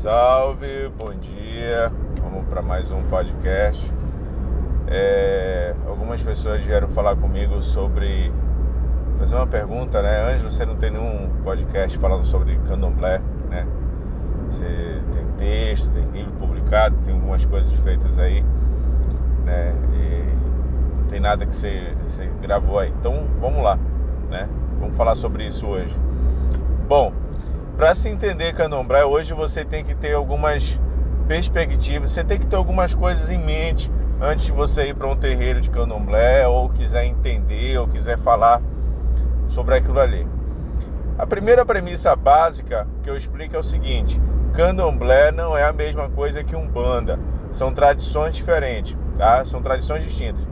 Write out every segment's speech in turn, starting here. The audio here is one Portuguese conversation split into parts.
salve, bom dia. Vamos para mais um podcast. É, algumas pessoas vieram falar comigo sobre fazer uma pergunta, né? Ângelo, você não tem nenhum podcast falando sobre candomblé, né? Você tem texto, tem livro publicado, tem algumas coisas feitas aí, né? E não tem nada que você, você gravou aí. Então vamos lá, né? Vamos falar sobre isso hoje. Bom, para se entender candomblé, hoje você tem que ter algumas perspectivas, você tem que ter algumas coisas em mente antes de você ir para um terreiro de candomblé ou quiser entender ou quiser falar sobre aquilo ali. A primeira premissa básica que eu explico é o seguinte: candomblé não é a mesma coisa que umbanda, são tradições diferentes, tá? São tradições distintas.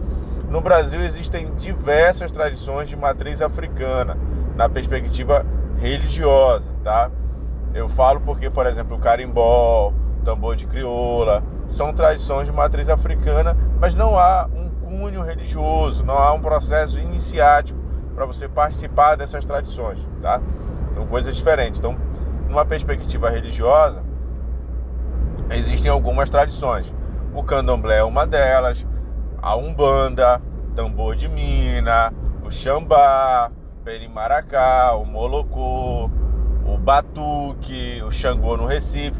No Brasil existem diversas tradições de matriz africana na perspectiva religiosa, tá? Eu falo porque, por exemplo, o carimbó, tambor de crioula, são tradições de matriz africana, mas não há um cunho religioso, não há um processo iniciático para você participar dessas tradições, tá? São coisas diferentes. Então, numa perspectiva religiosa, existem algumas tradições. O candomblé é uma delas, a umbanda, tambor de mina, o xambá, perimaracá, o molocô, o batuque, o xangô no Recife.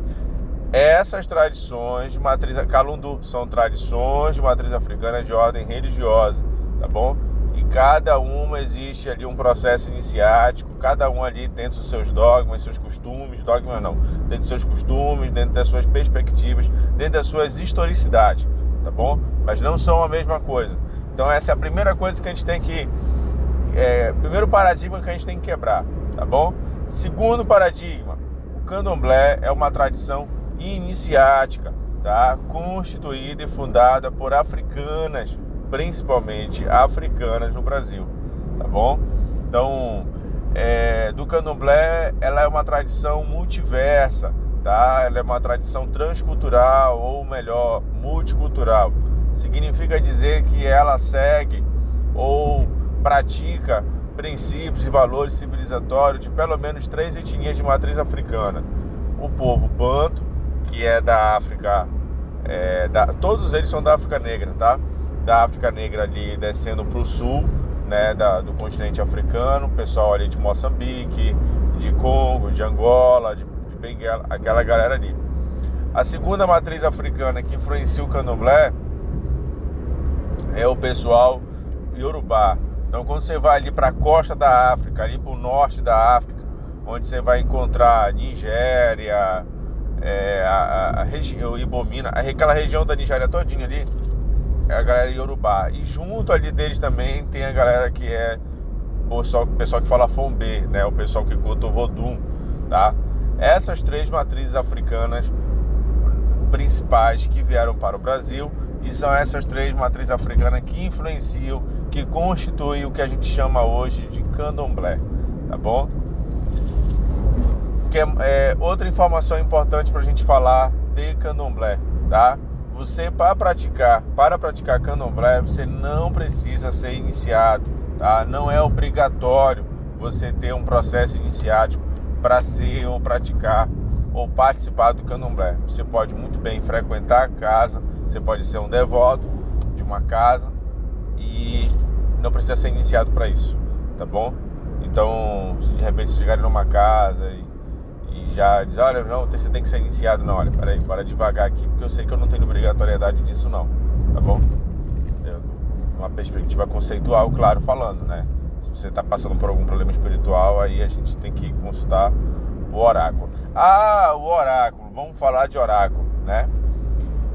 Essas tradições de matriz calundu são tradições de matriz africana de ordem religiosa, tá bom? E cada uma existe ali um processo iniciático, cada um ali dentro dos seus dogmas, seus costumes, dogmas não, dentro dos seus costumes, dentro das suas perspectivas, dentro das suas historicidades, tá bom? Mas não são a mesma coisa. Então essa é a primeira coisa que a gente tem que, é, primeiro paradigma que a gente tem que quebrar, tá bom? Segundo paradigma, o candomblé é uma tradição iniciática, tá? constituída e fundada por africanas, principalmente africanas no Brasil, tá bom? Então, é, do candomblé, ela é uma tradição multiversa, tá? Ela é uma tradição transcultural, ou melhor, multicultural. Significa dizer que ela segue ou pratica princípios e valores civilizatórios de pelo menos três etnias de matriz africana. O povo Banto, que é da África, é, da, todos eles são da África Negra, tá? Da África Negra ali descendo para o sul, né, da, do continente africano, pessoal ali de Moçambique, de Congo, de Angola, de, de Benguela, aquela galera ali. A segunda matriz africana que influencia o candomblé é o pessoal Yorubá, então, quando você vai ali para a costa da África, ali para o norte da África, onde você vai encontrar Nigéria, é, a, a, região Ibomina, aquela região da Nigéria todinha ali, é a galera Yorubá. E junto ali deles também tem a galera que é o pessoal, pessoal que fala Fombê, né? O pessoal que culta o Vodum, tá? Essas três matrizes africanas principais que vieram para o Brasil e são essas três matrizes africanas que influenciam, que constituem o que a gente chama hoje de candomblé, tá bom? Que é, é outra informação importante para a gente falar de candomblé, tá? Você para praticar, para praticar candomblé, você não precisa ser iniciado, tá? Não é obrigatório você ter um processo iniciático para ser ou praticar ou participar do candomblé. Você pode muito bem frequentar a casa, você pode ser um devoto de uma casa e não precisa ser iniciado para isso, tá bom? Então, se de repente você chegar numa casa e, e, já diz, olha, não, você tem que ser iniciado, não, olha, peraí, para devagar aqui, porque eu sei que eu não tenho obrigatoriedade disso não, tá bom? Uma perspectiva conceitual, claro, falando, né? Se você está passando por algum problema espiritual, aí a gente tem que consultar o oráculo. Ah, o oráculo, vamos falar de oráculo, né?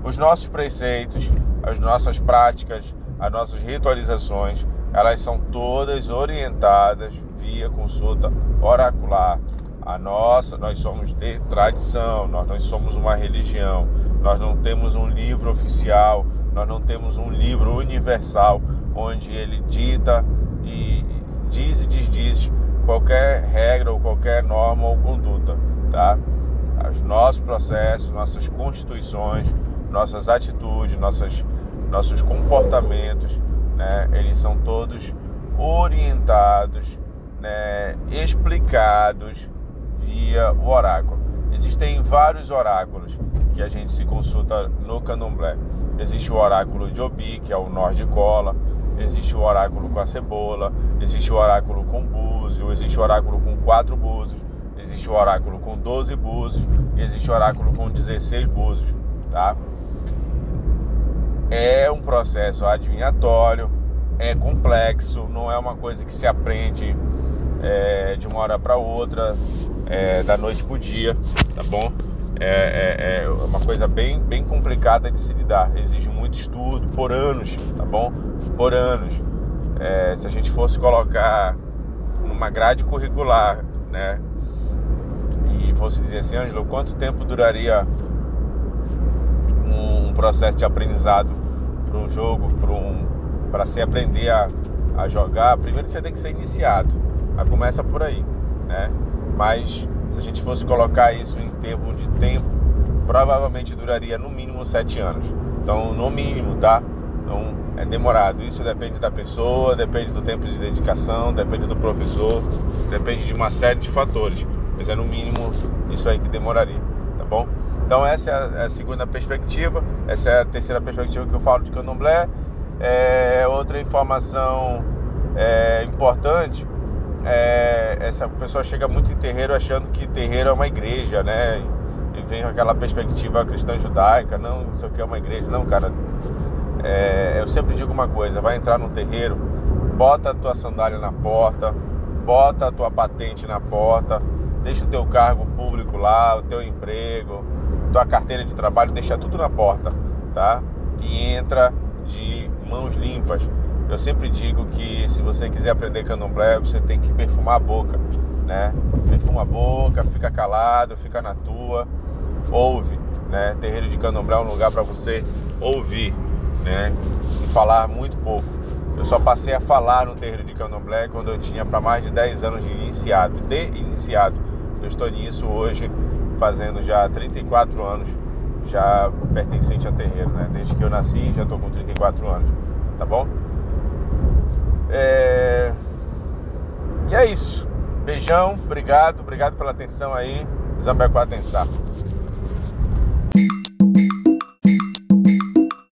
Os nossos preceitos, as nossas práticas, as nossas ritualizações, elas são todas orientadas via consulta oracular. A nossa, nós somos de tradição, nós não somos uma religião, nós não temos um livro oficial, nós não temos um livro universal onde ele dita e diz e desdiz qualquer regra ou qualquer norma ou conduta, tá? Os nossos processos, nossas constituições, nossas atitudes, nossas, nossos comportamentos, né? Eles são todos orientados, né? Explicados via o oráculo. Existem vários oráculos que a gente se consulta no candomblé. Existe o oráculo de Obi, que é o nó de cola, existe o oráculo com a cebola, existe o oráculo com búzio, existe o oráculo com quatro búzios, existe o oráculo com 12 búzios existe o oráculo com 16 búzios, tá? É um processo adivinhatório, é complexo, não é uma coisa que se aprende é, de uma hora para outra, é, da noite para o dia, tá bom? É, é, é, uma coisa bem, bem complicada de se lidar, exige muito estudo, por anos, tá bom? Por anos. É, se a gente fosse colocar numa grade curricular, né? E fosse dizer assim, Ângelo, quanto tempo duraria um, um processo de aprendizado para um jogo, para um, se aprender a, a jogar? Primeiro você tem que ser iniciado, a começa por aí, né? Mas se a gente fosse colocar isso em termos de tempo, provavelmente duraria no mínimo sete anos. Então, no mínimo, tá? Então, é demorado. Isso depende da pessoa, depende do tempo de dedicação, depende do professor, depende de uma série de fatores. Mas é no mínimo isso aí que demoraria, tá bom? Então, essa é a, é segunda perspectiva. Essa é a terceira perspectiva que eu falo de candomblé. É, outra informação é, importante é, essa pessoa chega muito em terreiro achando que terreiro é uma igreja, né? E vem com aquela perspectiva cristã judaica, não, isso aqui é uma igreja. Não, cara, é, eu sempre digo uma coisa, vai entrar no terreiro, bota a tua sandália na porta, bota a tua patente na porta, deixa o teu cargo público lá, o teu emprego, tua carteira de trabalho, deixa tudo na porta, tá? E entra de mãos limpas eu sempre digo que se você quiser aprender candomblé, você tem que perfumar a boca, né? Perfuma a boca, fica calado, fica na tua, ouve, né? Terreiro de candomblé é um lugar para você ouvir, né? E falar muito pouco. Eu só passei a falar no terreiro de candomblé quando eu tinha para mais de 10 anos de iniciado, de iniciado. Eu estou nisso hoje, fazendo já 34 anos, já pertencente a terreiro, né? Desde que eu nasci, já estou com 34 anos, tá bom? É... E é isso. Beijão, obrigado, obrigado pela atenção aí. Zambeco Atenção.